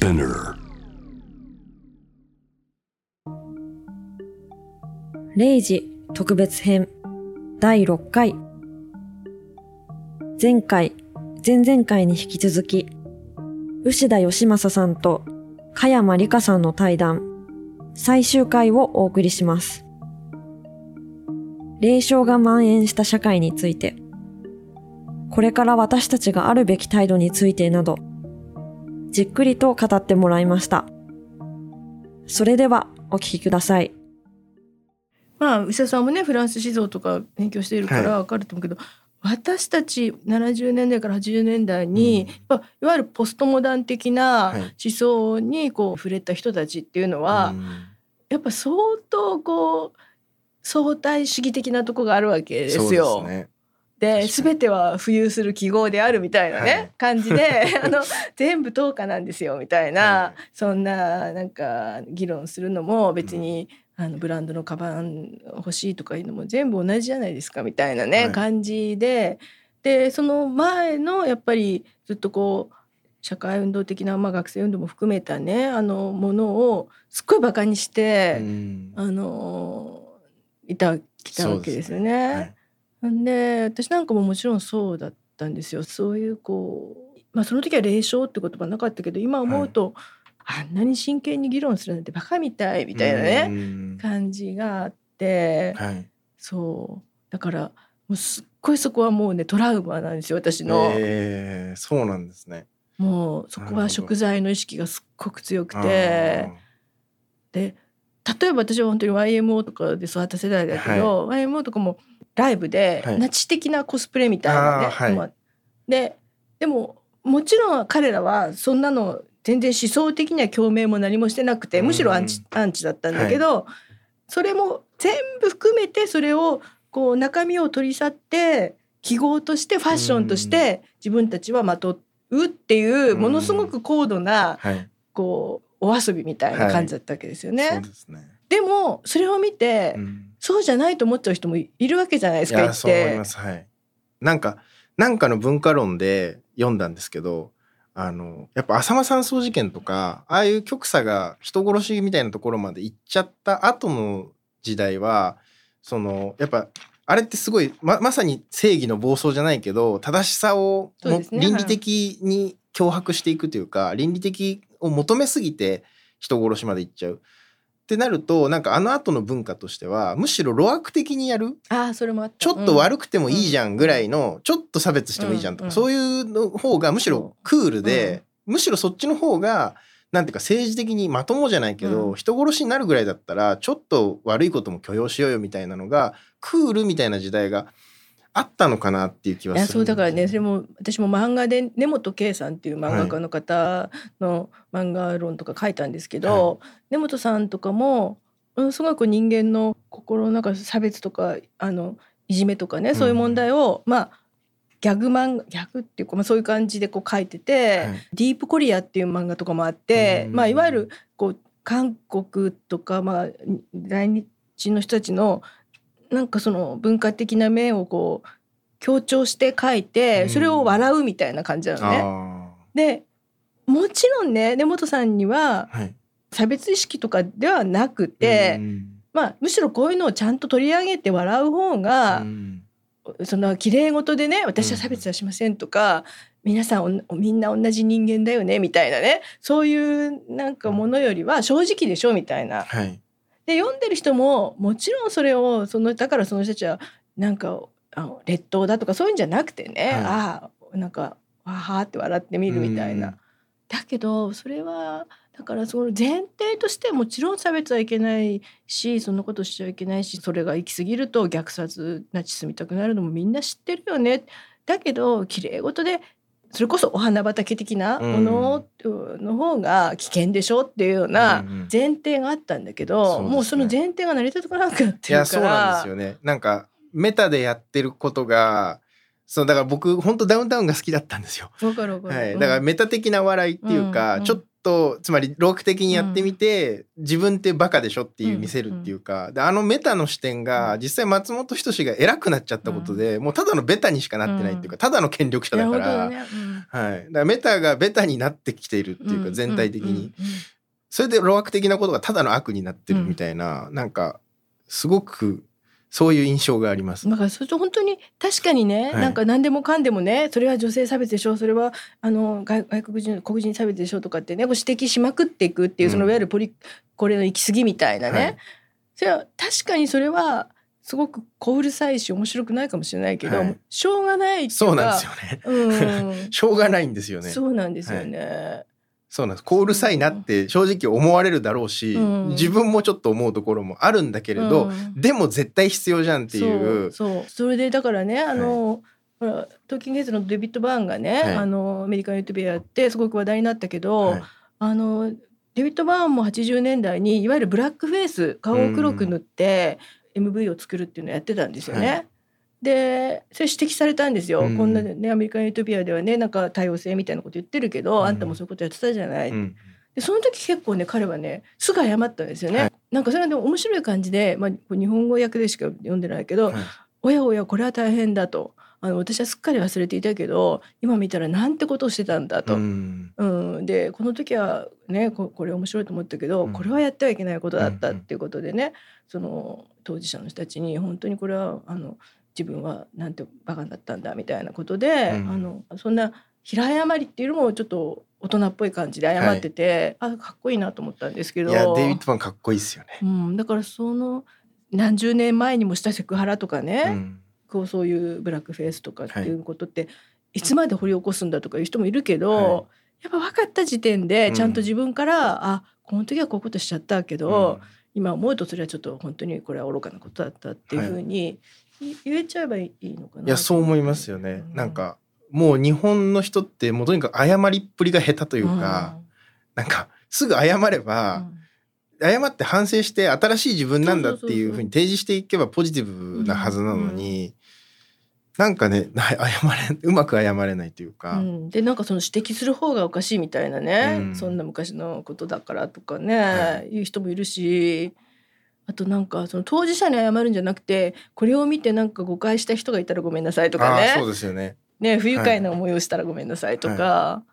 Spinner. 0時特別編第6回前回、前々回に引き続き牛田義正さんと加山里香さんの対談最終回をお送りします。霊障が蔓延した社会についてこれから私たちがあるべき態度についてなどじっくりと語ってもらいました。それではお聞きください。まあ牛田さんもねフランス思想とか勉強しているから分かると思うけど、私たち70年代から80年代に、うんまあいわゆるポストモダン的なはい思想にこう触れた人たちっていうのは、うんやっぱ相当こう相対主義的なとこがあるわけですそうよ。ですね。で全ては浮遊する記号であるみたいなね、はい。感じで あの全部等価なんですよみたいな、はい。そんななんか議論するのも別に、あのブランドのカバン欲しいとかいうのも全部同じじゃないですかみたいなね、はい。感じででその前のやっぱりずっとこう社会運動的な、まあ、学生運動も含めたねあのものをすっごいバカにして、うん。あのいたきたわけですよはね。で私なんかももちろんそうだったんですよ。そういうこうまあその時は霊障って言葉なかったけど今思うと、あんなに真剣に議論するなんてバカみたいみたいなね、うん。感じがあって、はい。そう。だからもうすっごいそこはもうねトラウマなんですよ私の、えーそうなんですね。もうそこは食材の意識がすっごく強くて。で例えば私は本当に YMO とかで育った世代だけど、YMO とかもライブではい。ナチ的なコスプレみたいなね、はい。まあででももちろん彼らはそんなの全然思想的には共鳴も何もしてなくてむしろアンチ,、アンチだったんだけど、それも全部含めてそれをこう中身を取り去って記号としてファッションとして自分たちはまとうっていうものすごく高度なはい。こうお遊びみたいな感じだったわけですよね。そうですね。でもそれを見て、うんそうじゃないと思っちゃう人もいるわけじゃないですいか言っやそう思いてま。す。はい。なんかなんかの文化論で読んだんですけど。あのやっぱ浅間山荘事件とかああいう極左が人殺しみたいなところまで行っちゃった後の時代はそのやっぱあれってすごいままさに正義の暴走じゃないけど正しさをね倫理的に脅迫していくというか倫理的を求めすぎて人殺しまで行っちゃう。ってなるとなんかあの後の文化としてはむしろ路悪的にやる？ああそれもあった。ちょっと悪くてもいいじゃんぐらいの、ちょっと差別してもいいじゃんとか、うんそういうの方がむしろクールで、むしろそっちの方がなんていうか政治的にまともじゃないけど、うん。人殺しになるぐらいだったらちょっと悪いことも許容しようよみたいなのがクールみたいな時代があったのかなっていう気はいするやそうだからねそれも私も漫画で根本圭さんっていう漫画家の方の漫画論とか書いたんですけど、根本さんとかもものすごく人間の心の中差別とかあのいじめとかね、そういう問題をまあギャグ漫画ギャグっていうか、まあ、そういう感じでこう書いてて、はい。ディープコリアっていう漫画とかもあって、うんまあ、いわゆるこう韓国とか、まあ、来日の人たちのなんかその文化的な面をこう強調して書いてうん。それを笑うみたいな感じなのね。あでもちろんね根本さんには差別意識とかではなくて、うんまあ、むしろこういうのをちゃんと取り上げて笑う方がう、ん。その綺麗事でね私は差別はしませんとか、皆さんおみんな同じ人間だよねみたいなね。そういうなんかものよりは正直でしょみたいな。はいで読んでる人ももちろんそれをそのだからその人たちはなんかあの劣等だとかそういうんじゃなくてね、はいああなんかわはーって笑ってみるみたいな。うんだけどそれはだからその前提としてもちろん差別はいけないしそんなことしちゃいけないしそれが行き過ぎると虐殺ナチスみたくなるのもみんな知ってるよね。だけど綺麗事でそれこそお花畑的なものの方が危険でしょっていうようなうんうん前提があったんだけど、そうですね。もうその前提が成り立たなくなっていやるから。そうなんですよね。なんかメタでやってることがそうだから僕本当ダウンタウンが好きだったんですよ。はい、うん。だからメタ的な笑いっていうか、うんうんちょっとつまりローク的にやってみて、自分ってバカでしょっていう見せるっていうか、であのメタの視点が実際松本人志が偉くなっちゃったことで、もうただのベタにしかなってないっていうか、ただの権力者だから、ね。うん。はい、だからメタがベタになってきているっていうか全体的に、それで路悪的なことがただの悪になってるみたいな、うん、なんかすごくそういう印象があります。だからそれと本当に確かにね、はい、なんか何でもかんでもねそれは女性差別でしょそれはあの外外国人黒人差別でしょとかってね指摘しまくっていくっていう、うん、そのいわゆるポリこれの行き過ぎみたいなね、はい、それは確かにそれはすごく小うるさいし面白くないかもしれないけど、はい、しょうがないそうなんですよね。うん、しょうがないんですよね。そうなんですよね。そうなんです。こううるさいなって正直思われるだろうし、うん、自分もちょっと思うところもあるんだけれど、うん、でも絶対必要じゃんっていう。そうそれでだからね、あの、はい、ほらトーキングヘッズのデビッド・バーンがね、はい、あのアメリカン・ユートビアやってすごく話題になったけど、はい、あのデビッド・バーンも80年代にいわゆるブラックフェイス顔を黒く塗って、MV を作るっていうのをやってたんですよね。でそれ指摘されたんですよ、うん、こんなねアメリカン・ユートピアではねなんか多様性みたいなこと言ってるけど、うん、あんたもそういうことやってたじゃない、うん、でその時結構ね彼はねすぐ謝ったんですよね、はい、なんかそれはでも面白い感じで、まあ、日本語訳でしか読んでないけど、はい、おやおやこれは大変だと。あの私はすっかり忘れていたけど今見たらなんてことをしてたんだと。うん、うん、でこの時はねこれ面白いと思ったけど、これはやってはいけないことだったっていうことでね、その当事者の人たちに本当にこれはあの自分はなんてバカだったんだみたいなことで、うん、あのそんな平謝りっていうのもちょっと大人っぽい感じで謝ってて、はい、あかっこいいなと思ったんですけど。いやデイビッド・マンかっこいいですよね、うん、だからその何十年前にもしたセクハラとかね、うん、こうそういうブラックフェイスとかっていうことって、はい、いつまで掘り起こすんだとかいう人もいるけど、はい、やっぱ分かった時点でちゃんと自分から、うん、あこの時はこういうことしちゃったけど、うん、今思うとそれはちょっと本当にこれは愚かなことだったっていうふうに言えちゃえばいいのかな。いやそう思いますよね。うん、なんかもう日本の人ってもうとにかく謝りっぷりが下手というか、うん、なんかすぐ謝れば、うん、謝って反省して新しい自分なんだっていうふうに提示していけばポジティブなはずなのに。うん。なんかね謝れうまく謝れないというか、うん、でなんかその指摘する方がおかしいみたいなね、うん、そんな昔のことだからとかね、はい、いう人もいるしあとなんかその当事者に謝るんじゃなくてこれを見てなんか誤解した人がいたらごめんなさいとかね。そうですよね。ね不愉快な思いをしたらごめんなさいとか、は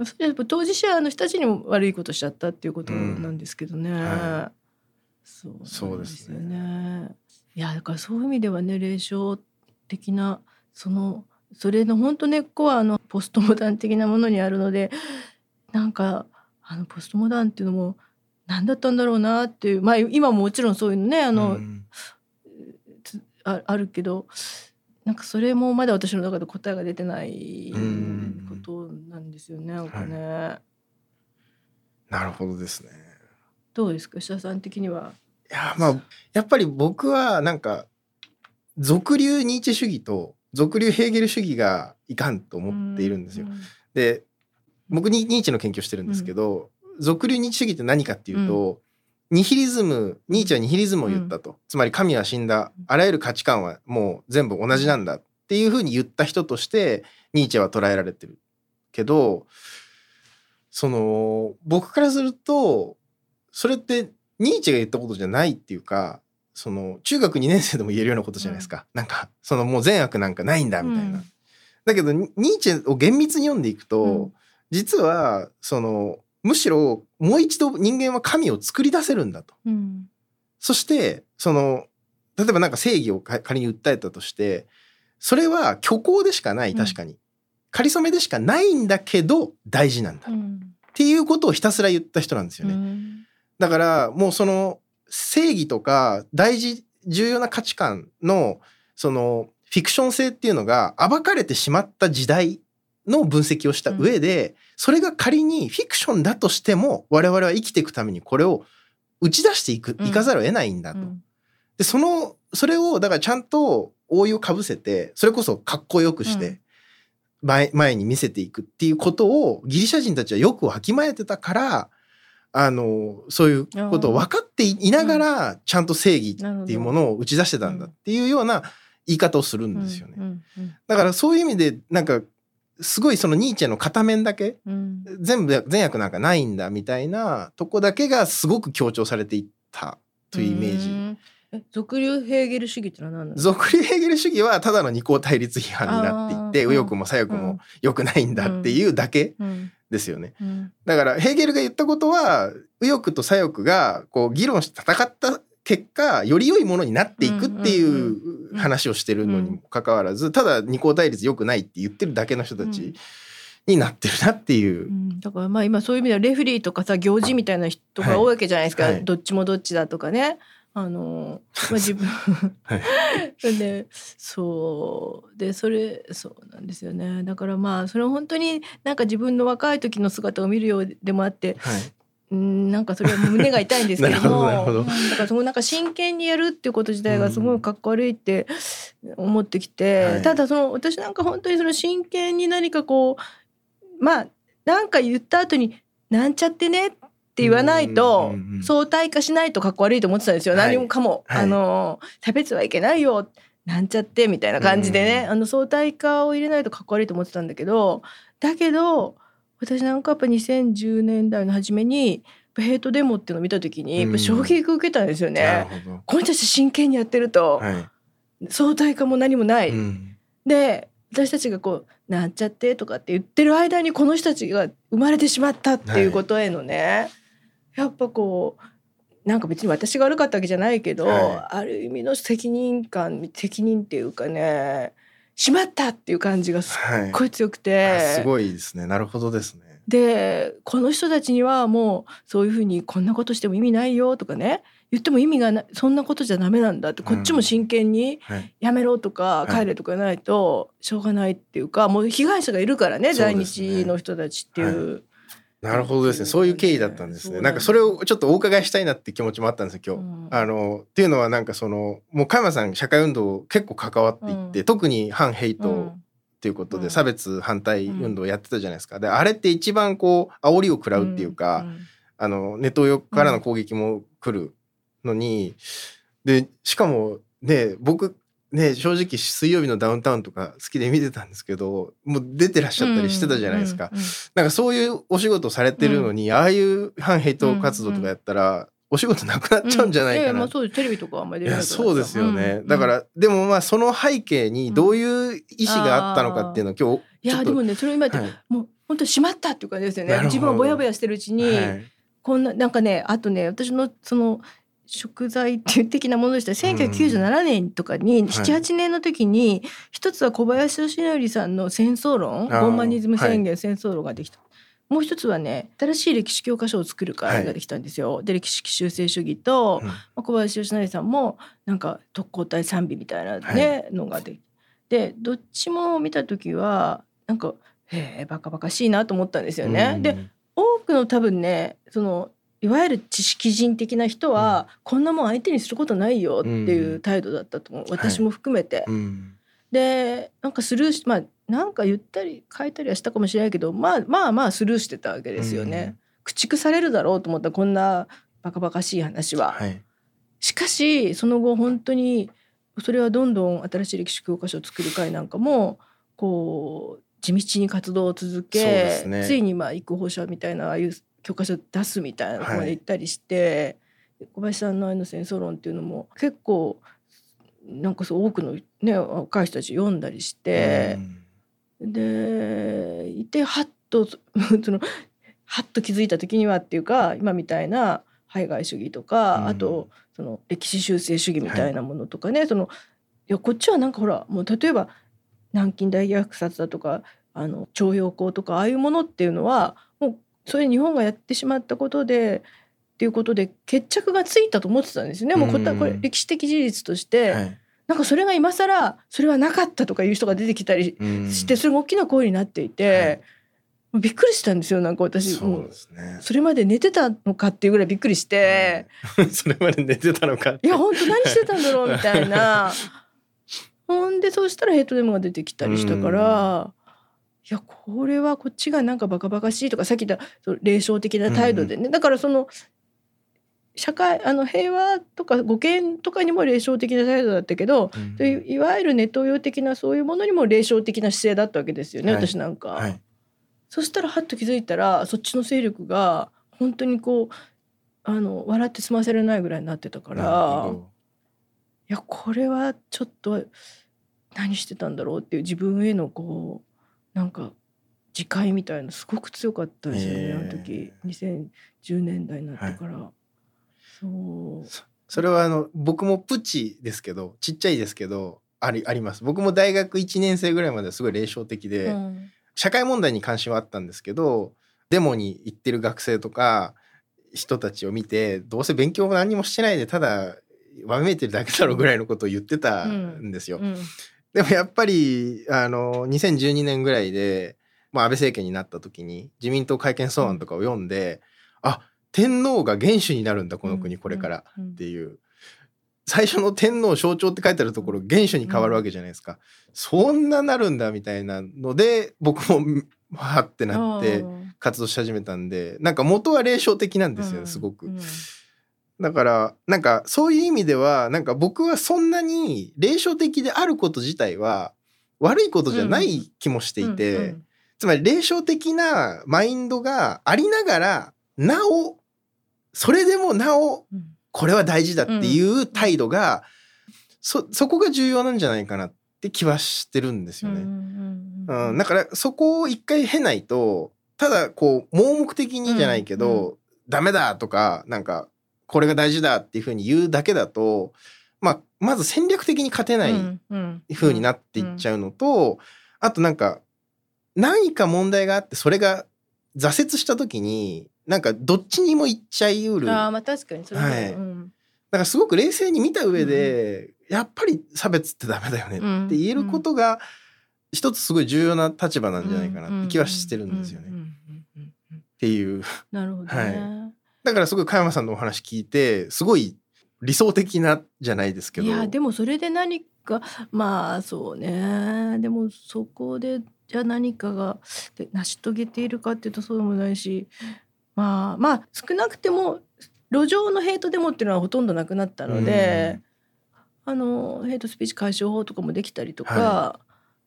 い、それやっぱ当事者の人たちにも悪いことしちゃったっていうことなんですけどね。うん。はい、そうですよね。いやだからそういう意味ではね霊障的なそのそれの本当根っこはあのポストモダン的なものにあるのでなんかあのポストモダンっていうのも何だったんだろうなっていうまあ今ももちろんそういうのねあの、うん、ああるけどなんかそれもまだ私の中で答えが出てないことなんですよね、なんかね、はい、なるほどですね。どうですか吉田さん的には？いやまあやっぱり僕はなんか俗流ニーチェ主義と俗流ヘーゲル主義がいかんと思っているんですよ。で僕ニーチェの研究をしてるんですけど、俗流日主義って何かっていうと、うん、ニヒリズムニーチェはニヒリズムを言ったと、うん、つまり神は死んだ。あらゆる価値観はもう全部同じなんだっていうふうに言った人としてニーチェは捉えられてるけどその僕からするとそれってニーチェが言ったことじゃないっていうかその中学2年生でも言えるようなことじゃないですか、うん、なんかそのもう善悪なんかないんだみたいな。うん、だけどニーチェを厳密に読んでいくと、うん、実はそのむしろもう一度人間は神を作り出せるんだと。うん、そしてその例えばなんか正義を仮に訴えたとしてそれは虚構でしかない確かに、うん、仮初めでしかないんだけど大事なんだ、うん、っていうことをひたすら言った人なんですよね。だからもうその正義とか大事重要な価値観のそのフィクション性っていうのが暴かれてしまった時代の分析をした上で、それが仮にフィクションだとしても我々は生きていくためにこれを打ち出していく、いかざるを得ないんだと。で、その、それをだからちゃんと覆いをかぶせて、それこそかっこよくして、前前に見せていくっていうことをギリシャ人たちはよくわきまえてたから、あの、そういうことを分かっていながら、ちゃんと正義っていうものを打ち出してたんだっていうような言い方をするんですよね。だからそういう意味で、なんかすごいそのニーチェの片面だけ、うん、全部善悪なんかないんだみたいなとこだけがすごく強調されていったというイメージ。え俗流ヘーゲル主義ってのは何なの？俗流ヘーゲル主義はただの二項対立批判になっていって右翼も左翼も良くないんだっていうだけうん。ですよね。うん。だからヘーゲルが言ったことは右翼と左翼がこう議論して戦った結果より良いものになっていくっていう話をしてるのにもかかわらずただ二項対立良くないって言ってるだけの人たちになってるなっていうう。ん。だからまあ今そういう意味ではレフェリーとかさ行事みたいな人が多いわけじゃないですか、はい。はい。どっちもどっちだとかね。あの まあ、自分。はい。でそう。でそれそうなんですよね。だからまあそれは本当になんか自分の若い時の姿を見るようでもあってはいうんなんかそれは胸が痛いんですけども。だからそのなんか真剣にやるっていうこと自体がすごいかっこ悪いって思ってきて、はい。ただその私なんか本当にその真剣に何かこうまあなんか言った後に「なんちゃってね」って言わないとうんうんうん相対化しないとかっこ悪いと思ってたんですよ、はい。何もかも、はい。あの差別はいけないよなんちゃってみたいな感じでね、うん。あの相対化を入れないとかっこ悪いと思ってたんだけどだけど私なんかやっぱ2010年代の初めにヘイトデモっていうのを見た時にやっぱ衝撃を受けたんですよなね。るほこの人たち真剣にやってるとど。はい。相対化も何もない。うんで私たちがこう「なんちゃって」とかって言ってる間にこの人たちが生まれてしまったっていうことへのね、やっぱこうなんか別に私が悪かったわけじゃないけど、はある意味の責任感責任っていうかねしまったっていう感じがすっはい。ごい強くあて。すごいですね。なるほどですね。でこの人たちにはもうそういうふうにこんなことしても意味ないよとかね言っても意味がなそんなことじゃダメなんだってこっちも真剣にはい。やめろとかい帰れとかないとしょうがないっていうかもう被害者がいるからね在日の人たちっていう。なるほどですね。そういう経緯だったんですね。なんかそれをちょっとお伺いしたいなって気持ちもあったんですよ今日。うんあのっていうのはなんかそのもう加山さん社会運動結構関わっていって、うん特に反ヘイトうんっていうことうんで差別反対運動をやってたじゃないですか。であれって一番こう煽りを食らうっていうか、んあのネット横からの攻撃も来るのに、でしかもね僕ね正直水曜日のダウンタウンとか好きで見てたんですけどもう出てらっしゃったりしてたじゃないですか。うんうんなんかそういうお仕事されてるのに、ああいう反ヘイト活動とかやったら、お仕事なくなっちゃうんじゃないかな。いやまあそうです。テレビとかはあんまり出れなくなっちゃそうですよね、うんだからでもまあその背景にどういう意思があったのかっていうのを今日いやでもねそれを今言って、はい。もう本当にしまったっていう感じですよね。自分はぼやぼやしてるうちに、はい。こんななんかねあとね私のその食材っていう的なものでした。1997年とかに78年の時に一つは小林義則さんの戦争論ゴンマニズム宣言戦争論ができた。もう一つはね新しい歴史教科書を作る会ができたんですよ。で歴史修正主義と、うん。まあ小林義則さんもなんか特攻隊賛美みたいなね、のがででどっちも見た時はなんかへえバカバカしいなと思ったんですよね。うん。で多くの多分ねそのいわゆる知識人的な人は、こんなもん相手にすることないよっていう態度だったと思う、私も含めて。うん。でなんかスルーしまあなんか言ったり書いたりはしたかもしれないけどまあまあまあスルーしてたわけですよね。駆逐されるだろうと思ったこんなバカバカしい話は。はい。しかしその後本当にそれはどんどん新しい歴史教科書を作る会なんかもこう地道に活動を続け、ね。ついにまあ育法者みたいなああいう教科書を出すみたいなところまで行ったりして、小林さんのあの戦争論っていうのも結構なんかそう多くのね若い人たち読んだりしてう、ん。でいてはっと そのはっと気づいた時にはっていうか今みたいな排外主義とか、うん。あとその歴史修正主義みたいなものとかね、そのいやこっちはなんかほらもう例えば南京大虐殺だとかあの徴用工とかああいうものっていうのはそれ日本がやってしまったことでっていうことで決着がついたと思ってたんですよね。もうこ,、うんこれ歴史的事実として、はい。なんかそれが今更それはなかったとかいう人が出てきたりうん。してそれが大きな声になっていて、もうびっくりしたんですよなんか私。そうですね。それまで寝てたのかっていうぐらいびっくりして、それまで寝てたのかいや本当何してたんだろうみたいな。ほんでそうしたらヘイトデモが出てきたりしたから。いやこれはこっちがなんかバカバカしいとかさっき言った霊障的な態度でね、だからその社会あの平和とか護憲とかにも霊障的な態度だったけど、うんでいいわゆるネット用的なそういうものにも霊障的な姿勢だったわけですよね、はい。私なんか。はい。そしたらはっと気づいたらそっちの勢力が本当にこうあの笑って済ませられないぐらいになってたからほやこれはちょっと何してたんだろうっていう自分へのこうなんか自戒みたいなすごく強かったですよね、へー。あの時。2010年代になってから、そう。それはあの僕もプチですけどちっちゃいですけどありあります。僕も大学1年生ぐらいまではすごい霊障的で、うん。社会問題に関心はあったんですけどデモに行ってる学生とか人たちを見てどうせ勉強も何もしてないでただわめいてるだけだろうぐらいのことを言ってたんですよ。うんでもやっぱりあの2012年ぐらいで、まあ、安倍政権になった時に自民党改憲草案とかを読んで、あ天皇が元首になるんだこの国これからうんっていう。最初の天皇象徴って書いてあるところ元首に変わるわけじゃないですか、そんななるんだみたいなので僕もはってなって活動し始めたんでなんか元は霊障的なんですよねすごく。うんだからなんかそういう意味ではなんか僕はそんなに霊障的であること自体は悪いことじゃない気もしていて、うんつまり霊障的なマインドがありながらなおそれでもなおうん。これは大事だっていう態度が、そそこが重要なんじゃないかなって気はしてるんですよね。うんうん、だからそこを一回経ないとただこう盲目的にじゃないけど、うん。ダメだとかなんかこれが大事だっていうふうに言うだけだと、まあ、まず戦略的に勝てない風になっていっちゃうのと、あとなんか何か問題があってそれが挫折した時になんかどっちにも行っちゃいうる。ああまあ確かにそれは。はい。うん。だからすごく冷静に見た上で、やっぱり差別ってダメだよねって言えることが一つすごい重要な立場なんじゃないかなって気はしてるんですよね。っうううんうんうん。ていう。なるほどね。はだからすごい加山さんのお話聞いてすごい理想的なじゃないですけど。いやでもそれで何かまあそうね。でもそこでじゃあ何かがで成し遂げているかっていうとそうでもないし。まあまあ少なくても路上のヘイトデモっていうのはほとんどなくなったので、あのヘイトスピーチ解消法とかもできたりとか、は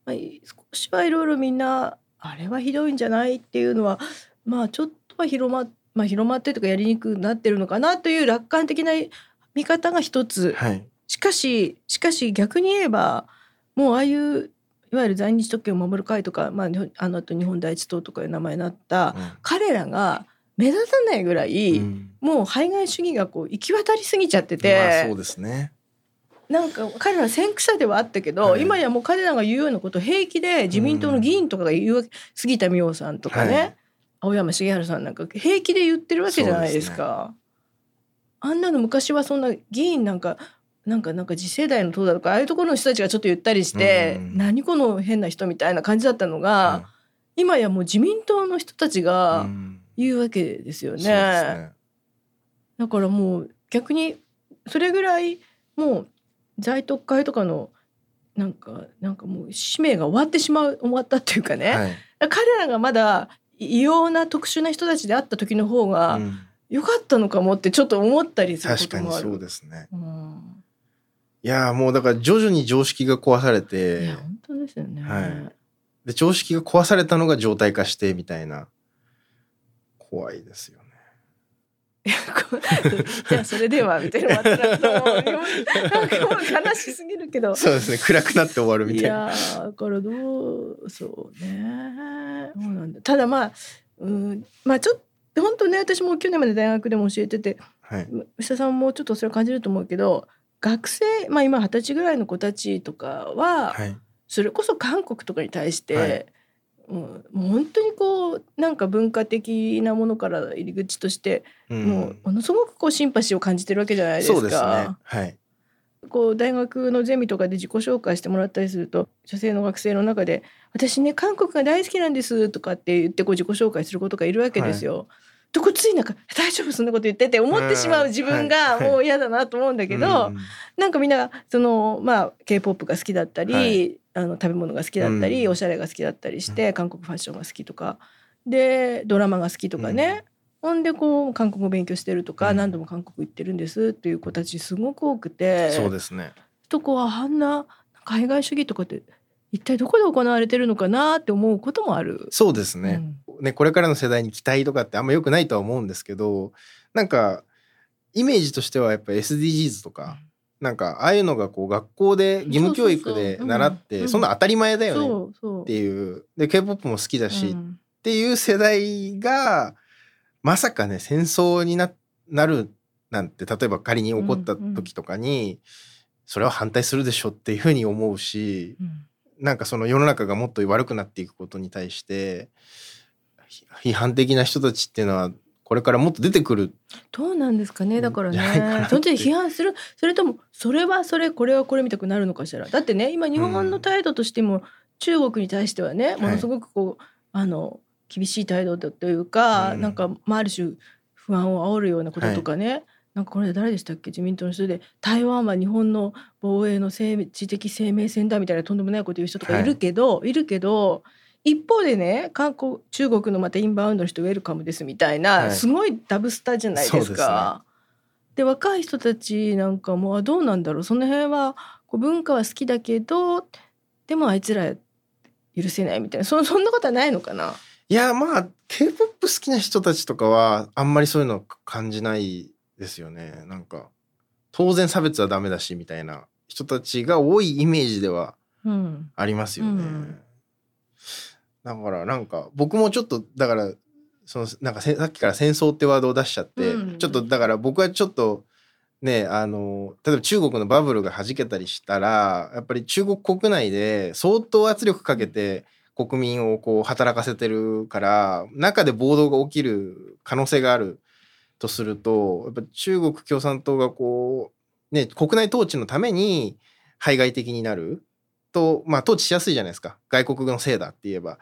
まあ、少しはいろいろみんなあれはひどいんじゃないっていうのはまあちょっとは広ま,、まあ、広まってとかやりにくくなってるのかなという楽観的な見方が一つ。はい。しかししかし逆に言えばもうああいういわゆる在日特権を守る会とか、まあ、あの後日本第一党とかいう名前になった彼らが目立たないぐらい、うん。もう排外主義がこう行き渡りすぎちゃってて、まあそうですね。なんか彼ら先駆者ではあったけど、はい。今やもう彼らが言うようなことを平気で自民党の議員とかが言うわけ、杉田水脈さんとかね、はい青山茂春さんなんか平気で言ってるわけじゃないですか。あんなの昔はそんな議員なんかなんかなんか次世代の党だとかああいうところの人たちがちょっと言ったりして、うん何この変な人みたいな感じだったのが、は今やもう自民党の人たちいがうん言うわけですよね。そうですね。だからもう逆にそれぐらいもう在特会とかのなんかなんかもう使命が終わってしまう終わったっていうかね、はい彼らがまだ異様な特殊な人たちであった時の方がうん良かったのかもってちょっと思ったりするこ確かにともある。そうですね。うんいやーもうだから徐々に常識が壊されいてや本当ですよね。はいで常識が壊されたのが常態化してみたいな怖いですよ じゃあそれではみたいななんかもう悲しすぎるけど。そうですね。暗くなって終わるみいたいな。やーだからどうそうね。そうなんだ。ただまあうんまあちょっと本当ね私も去年まで大学でも教えててはい。牛田さんもちょっとそれを感じると思うけど学生まあ今二十歳ぐらいの子たちとかは、はい。それこそ韓国とかに対して、はい。うん、もう本当にこうなんか文化的なものから入り口として、うん。もうものすごくこうシンパシーを感じてるわけじゃないですか。そうですね。はい。こう大学のゼミとかで自己紹介してもらったりすると女性の学生の中で「私ね韓国が大好きなんです」とかって言ってこう自己紹介する子とかいるわけですよ。とこついなんか「大丈夫そんなこと言って」って思ってしまう自分がはい。もう嫌だなと思うんだけど、うんなんかみんなそのまあ k p o p が好きだったり、はいあの食べ物が好きだったり、うんおしゃれが好きだったりして、韓国ファッションが好きとかでドラマが好きとかね、ほんでこう韓国語勉強してるとか、うん何度も韓国行ってるんですっていう子たちすごく多くて。そうですね。とこはあんな海外主義とかって一体どこで行われてるのかなって思うこともある。そうですね。ねこれからの世代に期待とかってあんま良くないとは思うんですけどなんかイメージとしてはやっぱ SDGs とかなんかああいうのがこう学校で義務教育で習ってそんな当たり前だよねっていう。で k p o p も好きだし、っうん。ていう世代がまさかね戦争にななるなんて例えば仮に起こった時とかに、それは反対するでしょっていうふうに思うしうんなんかその世の中がもっと悪くなっていくことに対してひ批判的な人たちっていうのはこれからもっと出てくる。どうなんですかねだからね。その時批判する。それともそれはそれこれはこれみたくなるのかしら。だってね今日本の態度としても、中国に対してはねものすごくこう、あの厳しい態度だというか、うん。なんか、まあ、ある種不安を煽るようなこととかね、なんかこれ誰でしたっけ？自民党の人で台湾は日本の防衛の生命知的生命線だみたいなとんでもないこと言う人とかいるけど、い、るけど一方でね韓国中国のまたインバウンドの人ウェルカムですみたいな、はい。すごいダブスターじゃないですか。で若い人たちなんかもあどうなんだろう。その辺はこう文化は好きだけどでもあいつら許せないみたいな。そそんなことはないのかな？いやまあ k p o p 好きな人たちとかはあんまりそういうの感じないですよね。なんか当然差別はダメだしみたいな人たちが多いイメージではうん。ありますよね、うんだからなんか僕もちょっとだからそのなんかせさっきから戦争ってワードを出しちゃって、うん。ちょっとだから僕はちょっとねあの例えば中国のバブルが弾けたりしたらやっぱり中国国内で相当圧力かけて国民をこう働かせてるから中で暴動が起きる可能性があるとするとやっぱ中国共産党がこうね国内統治のために排外的になるとまあ統治しやすいじゃないですか。外国のせいだって言えば。だか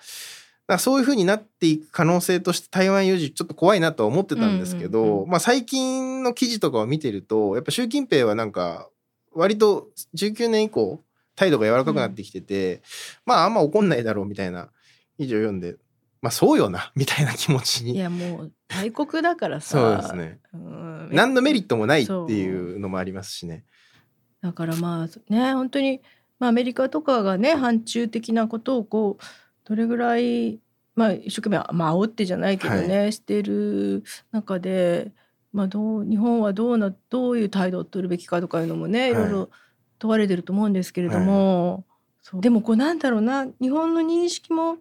らそういうふうになっていく可能性として台湾有事ちょっと怖いなとは思ってたんですけど、うんうんうん。まあ最近の記事とかを見てるとやっぱ習近平はなんか割と19年以降態度が柔らかくなってきてて、まああんま怒んないだろうみたいな記事を読んでまあそうよなみたいな気持ちいにやもう大国だからさそうですね。うん何のメリットもないっていう。のもありますしね。だからまあね本当にまあアメリカとかがね反中的なことをこうどれぐらいまあ一生懸命まあ煽ってじゃないけどね、してる中でまあどう日本はどうなどういう態度を取るべきかとかいうのもね、い。い、ろいろ問われてると思うんですけれども、そう。でもこうなんだろうな日本の認識も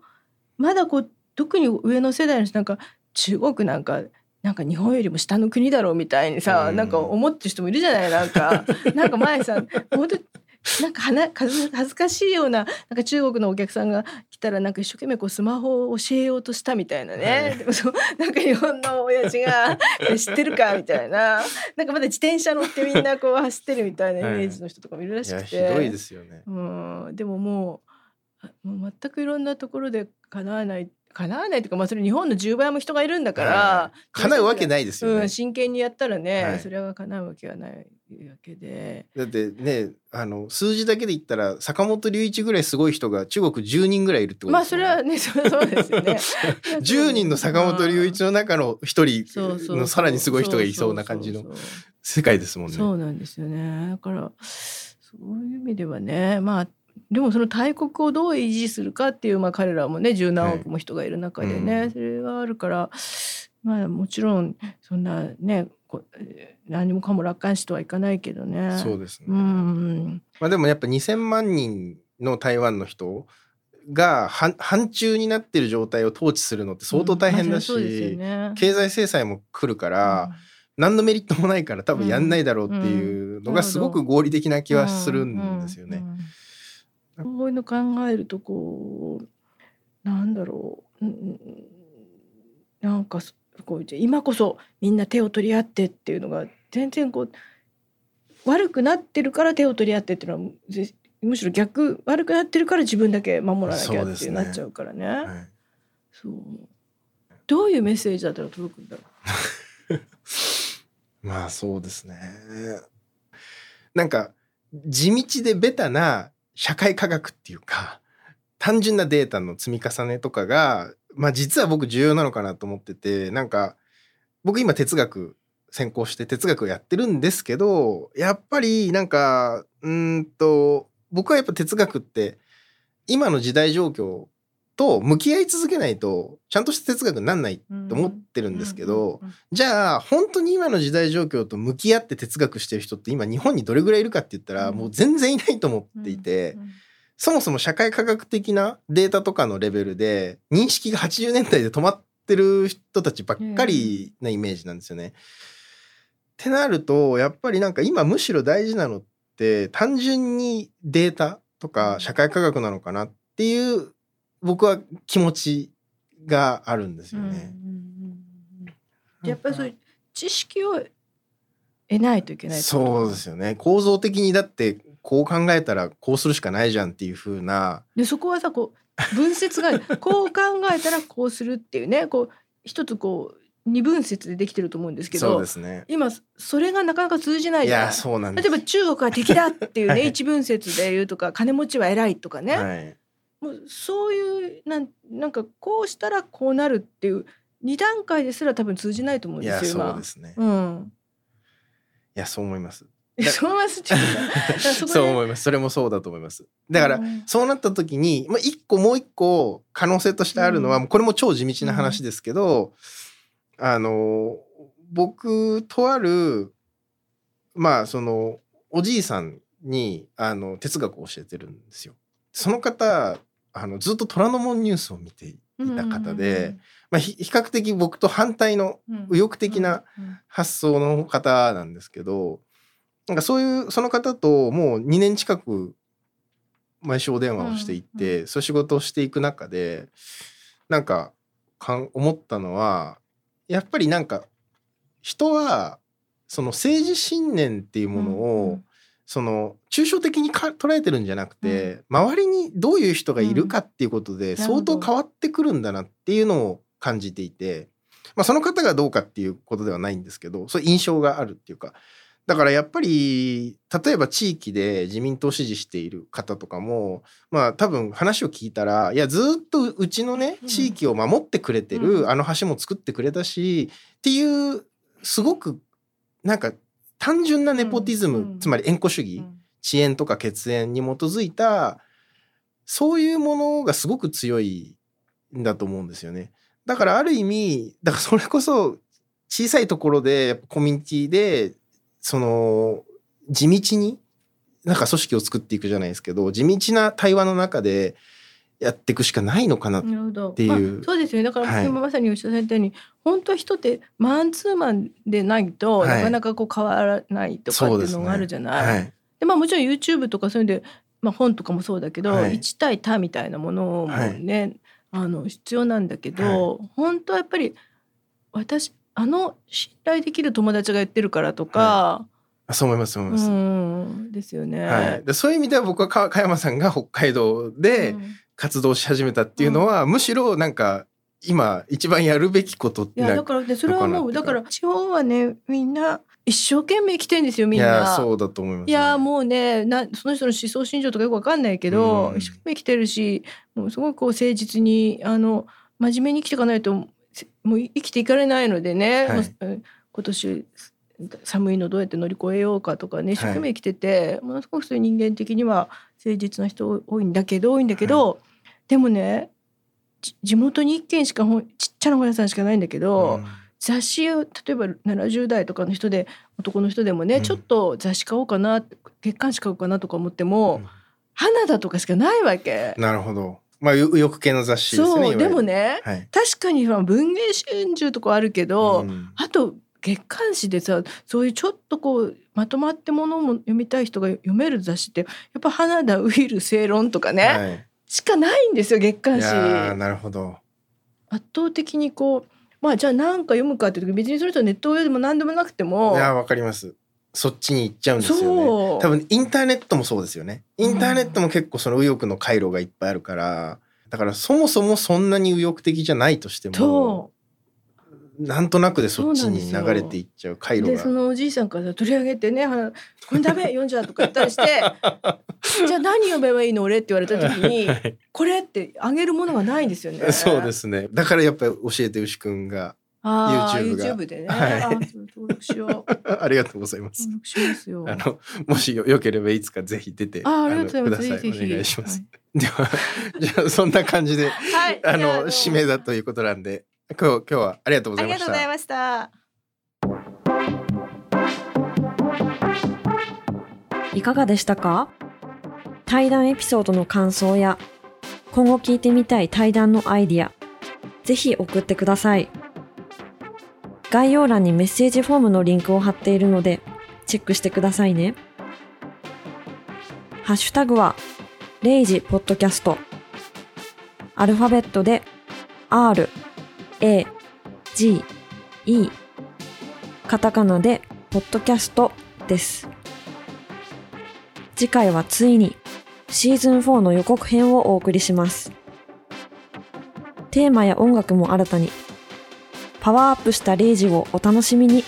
まだこう特に上の世代の人なんか中国なんかなんか日本よりも下の国だろうみたいにさ、うん。なんか思ってる人もいるじゃないなんか。なんか前さ本当 なんかはな恥ずかしいようななんか中国のお客さんが来たらなんか一生懸命こうスマホを教えようとしたみたいなね、はいでもそうなんか日本の親父が「知ってるか?」みたいななんかまだ自転車乗ってみんなこう走ってるみたいなイメージの人とかもいるらいやひしくて。どいですよね。うん、でももうあもう全くいろんなところで叶わない叶わないというか、まあ、それ日本の10倍も人がいるんだから、はい叶うわけないですよね。うん、真剣にやったらね、はいそれは叶うわけはないわけで。だってねあの数字だけで言ったら坂本龍一ぐらいすごい人が中国10人ぐらいいるってことまあですよねそれはねそ そうですよね。10人の坂本龍一の中の1そう人のさらにすごい人がいそうな感じの世界ですもんね。そうなんですよね。だからそういう意味ではねまあでもその大国をどう維持するかっていう、まあ、彼らもね十何億も人がいる中でね、はいうん。それがあるからまあもちろんそんなね何もかも楽観視とはいかないけどね。そうですね。うん。まあでもやっぱ2000万人の台湾の人が反反中になってる状態を統治するのって相当大変だし、うですよね。経済制裁も来るから、何のメリットもないから多分やんないだろうっていうのがすごく合理的な気はするんですよね。うん。うんうんそういうの考えるとこうなんだろう、うんなんかこう今こそみんな手を取り合ってっていうのが全然こう悪くなってるから手を取り合ってっていうのはむしろ逆悪くなってるから自分だけ守らなきゃってなっちゃうからね。はいそうどういうメッセージだったら届くんだろまあそうですね。なんか地道でベタな社会科学っていうか単純なデータの積み重ねとかがまあ実は僕重要なのかなと思っててなんか僕今哲学専攻して哲学をやってるんですけどやっぱりなんかうんと僕はやっぱ哲学って今の時代状況と向き合い続けないとちゃんとした哲学になんないと思ってるんですけど、じゃあ本当に今の時代状況と向き合って哲学してる人って今日本にどれぐらいいるかって言ったら、もう全然いないと思っていて、そもそも社会科学的なデータとかのレベルで認識が80年代で止まってる人たちばっかりなイメージなんですよね。ってなるとやっぱりなんか今むしろ大事なのって単純にデータとか社会科学なのかなっていう僕は気持ちがあるんですよね。やっぱりそういう知識を得ないといけないそうですよね。構造的にだってこう考えたらこうするしかないじゃんっていうふうな。でそこはさこう分節が こう考えたらこうするっていうね。こう一つこう二分節でできてると思うんですけどそうですね。今それがなかなか通じないじゃんい？やそうなんで例えば中国は敵だっていうね、はい一分節で言うとか金持ちは偉いとかね、はい、もうそういうなんなんかこうしたらこうなるっていう二段階ですら多分通じないと思うんいやですよ今。そうですね、いうん。やそう思います。そう思います。そう思います。それもそうだと思います。だから、うん。そうなった時に、まあ、一個もう一個可能性としてあるのは、うん。これも超地道な話ですけど、あの僕とあるまあそのおじいさんにあの哲学を教えてるんですよ。その方あのずっと虎ノ門ニュースを見ていた方で、まあ、ひ比較的僕と反対の右翼的な発想の方なんですけどなんかそういうその方ともう2年近く毎週お電話をしていて、そういう仕事をしていく中でなんかかん思ったのはやっぱりなんか人はその政治信念っていうものを、その抽象的にか捉えてるんじゃなくて、周りにどういう人がいるかっていうことで相当変わってくるんだなっていうのを感じていて、まあ、その方がどうかっていうことではないんですけどそういう印象があるっていうか。だからやっぱり例えば地域で自民党を支持している方とかもまあ多分話を聞いたらいやずっとうちのねうん。地域を守ってくれてる、うん。あの橋も作ってくれたしっていうすごくなんか単純なネポティズム、うんつまり縁故主義、遅延とか血縁に基づいたそういうものがすごく強いんだと思うんですよね。だからある意味だからそれこそ小さいところでコミュニティでその地道になんか組織を作っていくじゃないですけど地道な対話の中でやっていくしかないのかな。っていう。まあそうですよね。だから、はい。今まさにおっしゃられたように、本当は人ってマンツーマンでないと、はい。なかなかこう変わらないとかっていうのがあるじゃない。はい、でまあもちろん YouTube とかそういうので、まあ、本とかもそうだけど、はい。1対他みたいなものもね、あの必要なんだけど、本当はやっぱり私あの信頼できる友達が言ってるからとか、あそう思いますそう思います。うん。ですよね。はい、でそういう意味では僕はか加山さんが北海道でうん活動し始めたっていうのは、むしろなんか今一番やるべきことっていやなだからねそれはもうだから地方はねみんな一生懸命生きてんですよみんいやな。そうだと思います、いやもうねなその人の思想信条とかよくわかんないけど、うん。一生懸命生きてるしもうすごいこう誠実にあの真面目に生きていかないとせもう生きていかれないのでね、はい。今年寒いのどうやって乗り越えようかとかね一生懸命生きてて、ものすごくそういう人間的には誠実な人多いんだけど多いんだけど、でもねじ地元に一軒しか本ちっちゃな本屋さんしかないんだけど。うん。雑誌を例えば70代とかの人で男の人でもね、うん。ちょっと雑誌買おうかな月刊誌買おうかなとか思っても、うん。花田とかしかないわけ。なるほど。まあ右系の雑誌ですねそうでもねはい。確かにまあ文芸春秋とかあるけど、うん。あと月刊誌でさそういうちょっとこうまとまってものも読みたい人が読める雑誌ってやっぱ花田ウィル正論とかね、はいしかないんですよ月い刊誌。なるほど。圧倒的にこうまあじゃあ何か読むかっていう時別にその人はネット上でも何でもなくてもいやーわかります。そっちに行っちゃうんですよね。多分インターネットもそうですよね。インターネットも結構その右翼の回路がいっぱいあるからだからそもそもそんなに右翼的じゃないとしてもとなんとなくでそっちに流れていっちゃう回路が。でそのおじいさんから取り上げてね「はこれダメ読んじゃう」とか言ったりして「じゃあ何読めばいいの俺」って言われた時に「これ」ってあげるものがないんですよね。そうですね。だからやっぱり教えて牛くんがああ YouTube が。YouTube でね、はい。登録しよう。ありがとうございます。登。録しますよ。あのもしよよければいつかぜひ出てあーありがとうございます。ぜひぜひ。お願いします。ではじゃあそんな感じではい。あの締めだということなんで今日今日はありがとうございましたありがとうござい。ましたいかがでしたか？対談エピソードの感想や今後聞いてみたい対談のアイディア、ぜひ送ってください。概要欄にメッセージフォームのリンクを貼っているのでチェックしてくださいね。ハッシュタグは、レイジポッドキャスト。アルファベットで R、A、G、E。カタカナでポッドキャストです。次回はついにシーズン4の予告編をお送りします。テーマや音楽も新たにパワーアップしたレイジをお楽しみに。